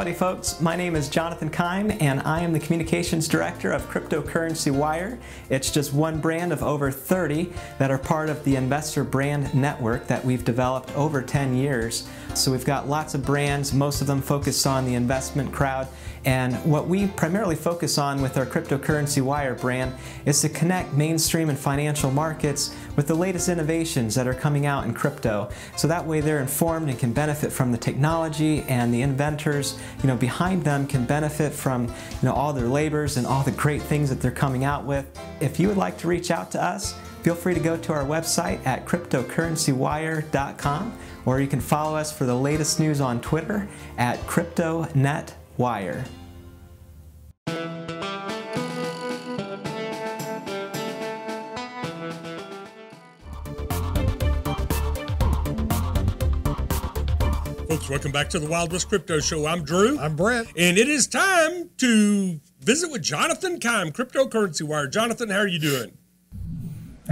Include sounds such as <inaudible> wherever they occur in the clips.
Howdy, folks. My name is Jonathan Keim, and I am the Communications Director of Cryptocurrency Wire. It's just one brand of over 30 that are part of the Investor Brand Network that we've developed over 10 years. So we've got lots of brands, most of them focused on the investment crowd. And what we primarily focus on with our Cryptocurrency Wire brand is to connect mainstream and financial markets with the latest innovations that are coming out in crypto. So that way they're informed and can benefit from the technology and the inventors, you know, behind them can benefit from, you know, all their labors and all the great things that they're coming out with. If you would like to reach out to us, feel free to go to our website at cryptocurrencywire.com or you can follow us for the latest news on Twitter at CryptoNetWire. Folks, welcome back to the Wild West Crypto Show. I'm Drew. I'm Brent. And it is time to visit with Jonathan Keim, Cryptocurrency Wire. Jonathan, how are you doing?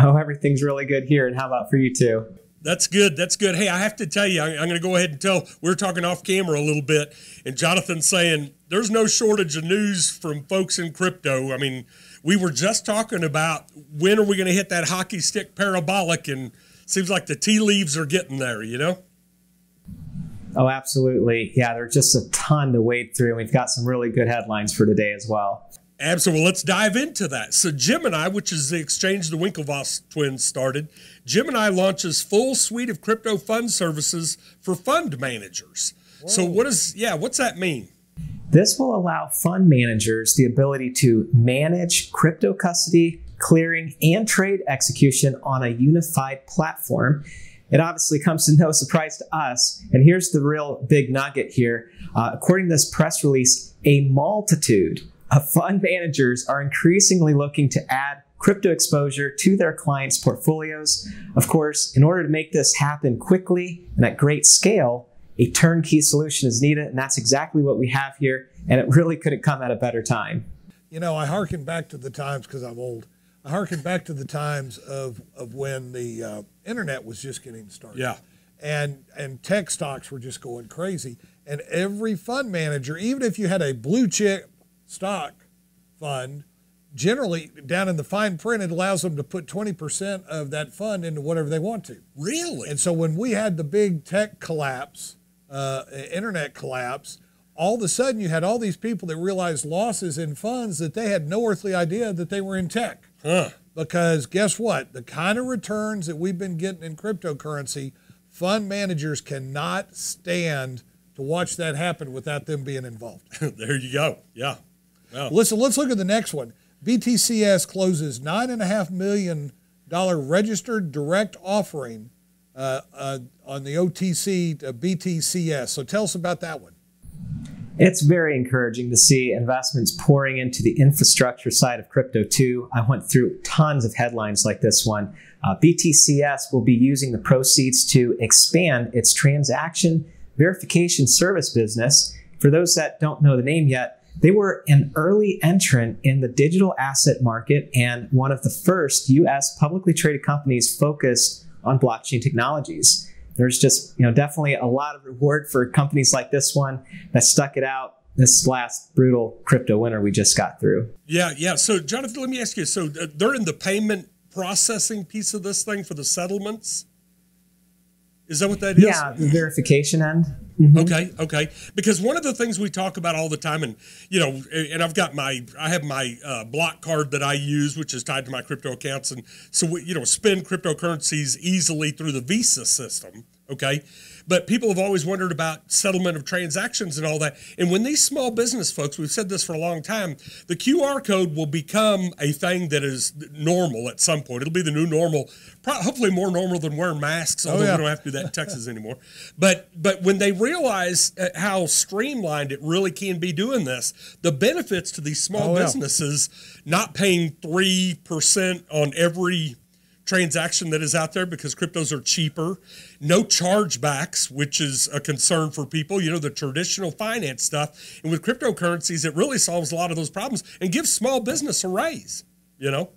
Oh, everything's really good here. And how about for you too? That's good. That's good. Hey, I have to tell you, I'm going to go ahead and tell. We are talking off camera a little bit, and Jonathan saying there's no shortage of news from folks in crypto. I mean, we were just talking about when are we going to hit that hockey stick parabolic, and seems like the tea leaves are getting there. You know. Oh, absolutely. Yeah, there's just a ton to wade through. And we've got some really good headlines for today as well. Absolutely. Well, let's dive into that. So, Gemini, which is the exchange the Winklevoss twins started, Gemini launches full suite of crypto fund services for fund managers. Whoa. So, what does, yeah, what's that mean? This will allow fund managers the ability to manage crypto custody, clearing, and trade execution on a unified platform it obviously comes to no <laughs> surprise to us. And here's the real big nugget here. Uh, according to this press release, a multitude fund managers are increasingly looking to add crypto exposure to their clients' portfolios. Of course, in order to make this happen quickly and at great scale, a turnkey solution is needed, and that's exactly what we have here. And it really couldn't come at a better time. You know, I harken back to the times because I'm old I harken back to the times of, of when the uh, internet was just getting started. Yeah. And, and tech stocks were just going crazy. And every fund manager, even if you had a blue chip stock fund, generally down in the fine print, it allows them to put 20% of that fund into whatever they want to. Really? And so when we had the big tech collapse, uh, internet collapse, all of a sudden you had all these people that realized losses in funds that they had no earthly idea that they were in tech. Huh. Because guess what? The kind of returns that we've been getting in cryptocurrency, fund managers cannot stand to watch that happen without them being involved. <laughs> there you go. Yeah. Well. Listen, let's look at the next one. BTCS closes $9.5 million registered direct offering uh, uh, on the OTC uh, BTCS. So tell us about that one. It's very encouraging to see investments pouring into the infrastructure side of crypto too. I went through tons of headlines like this one. Uh, BTCS will be using the proceeds to expand its transaction verification service business. For those that don't know the name yet, they were an early entrant in the digital asset market and one of the first US publicly traded companies focused on blockchain technologies there's just you know definitely a lot of reward for companies like this one that stuck it out this last brutal crypto winter we just got through. Yeah, yeah. So, Jonathan, let me ask you. So, uh, they're in the payment processing piece of this thing for the settlements. Is that what that is? Yeah, the verification end. Mm-hmm. Okay, okay. Because one of the things we talk about all the time, and you know, and I've got my, I have my uh, BlockCard that I use, which is tied to my crypto accounts, and so we, you know, spend cryptocurrencies easily through the Visa system. Okay, but people have always wondered about settlement of transactions and all that. And when these small business folks, we've said this for a long time, the QR code will become a thing that is normal at some point. It'll be the new normal, hopefully more normal than wearing masks, oh, although oh, yeah. we don't have to do that in Texas anymore. But but when they realize uh, how streamlined it really can be doing this, the benefits to these small oh, businesses yeah. not paying three percent on every transaction that is out there because cryptos are cheaper. No chargebacks, which is a concern for people, you know, the traditional finance stuff. And with cryptocurrencies, it really solves a lot of those problems and gives small business a raise, you know?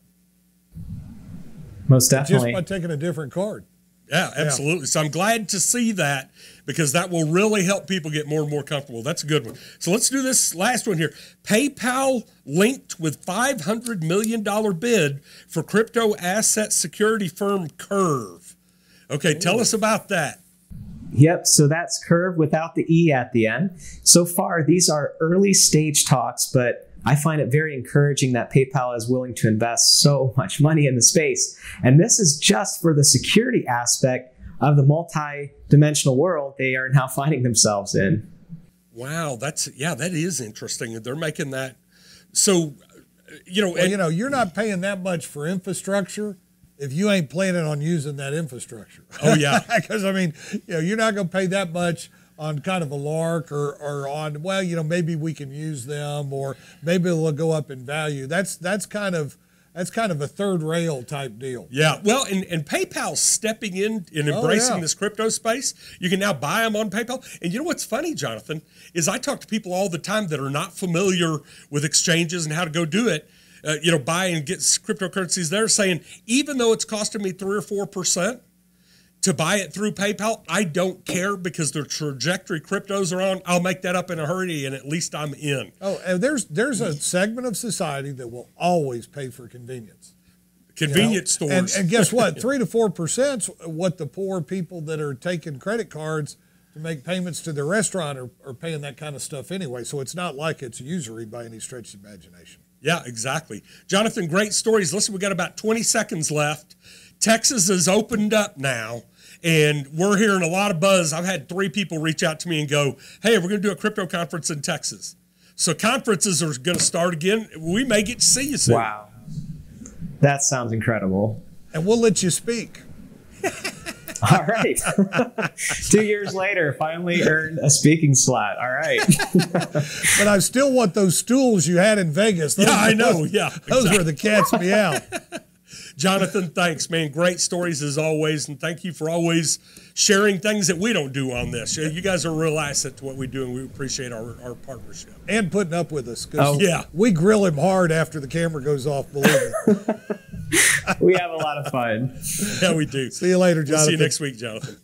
Most definitely. Just by taking a different card. Yeah, absolutely. Yeah. So I'm glad to see that because that will really help people get more and more comfortable. That's a good one. So let's do this last one here. PayPal linked with $500 million bid for crypto asset security firm Curv. Okay, tell us about that. Yep, so that's Curv without the E at the end. So far, these are early stage talks, but I find it very encouraging that PayPal is willing to invest so much money in the space. And this is just for the security aspect of the multi-dimensional world they are now <laughs> finding themselves in. Wow, that's yeah, that is interesting. They're making that so uh, you know, well, and, you know, you're not paying that much for infrastructure if you ain't planning on using that infrastructure. Oh yeah, <laughs> because I mean, you know, you're not going to pay that much on kind of a lark or, or on well, you know, maybe we can use them or maybe they'll go up in value. That's that's kind of that's kind of a third rail type deal. Yeah. Well, and, and PayPal's stepping in and oh, embracing oh, yeah. this crypto space. You can now buy them on PayPal. And you know what's funny, Jonathan, is I talk to people all the time that are not familiar with exchanges and how to go do it uh, you know, buy and get cryptocurrencies, they're saying even though it's costing me three or four percent to buy it through PayPal, I don't care because the trajectory cryptos are on. I'll make that up in a hurry, and at least I'm in. Oh, and there's there's a segment of society that will always pay for convenience. Convenience you know? stores. And, and guess <laughs> what? Three to four percent what the poor people that are taking credit cards to make payments to their restaurant are, are paying that kind of stuff anyway. So it's not like it's usury by any stretch of imagination. Yeah, exactly. Jonathan, great stories. Listen, we got about 20 seconds left. Texas has opened up now, and we're hearing a lot of buzz. I've had three people reach out to me and go, Hey, we're going to do a crypto conference in Texas. So conferences are going to start again. We may get to see you soon. Wow. That sounds incredible. And we'll let you speak. <laughs> All right. <laughs> Two years later, finally earned a speaking slot. All right. <laughs> but I still want those stools you had in Vegas. Those, yeah, I know. Yeah. Those exactly. were the cats meow. Jonathan, thanks, man. Great stories as always. And thank you for always sharing things that we don't do on this. You guys are a real asset to what we do, and we appreciate our, our partnership. And putting up with us. Oh. Yeah. We grill him hard after the camera goes off, believe me. <laughs> we have a lot of fun. Yeah, we do. See you later, Jonathan. We'll see you next week, Jonathan.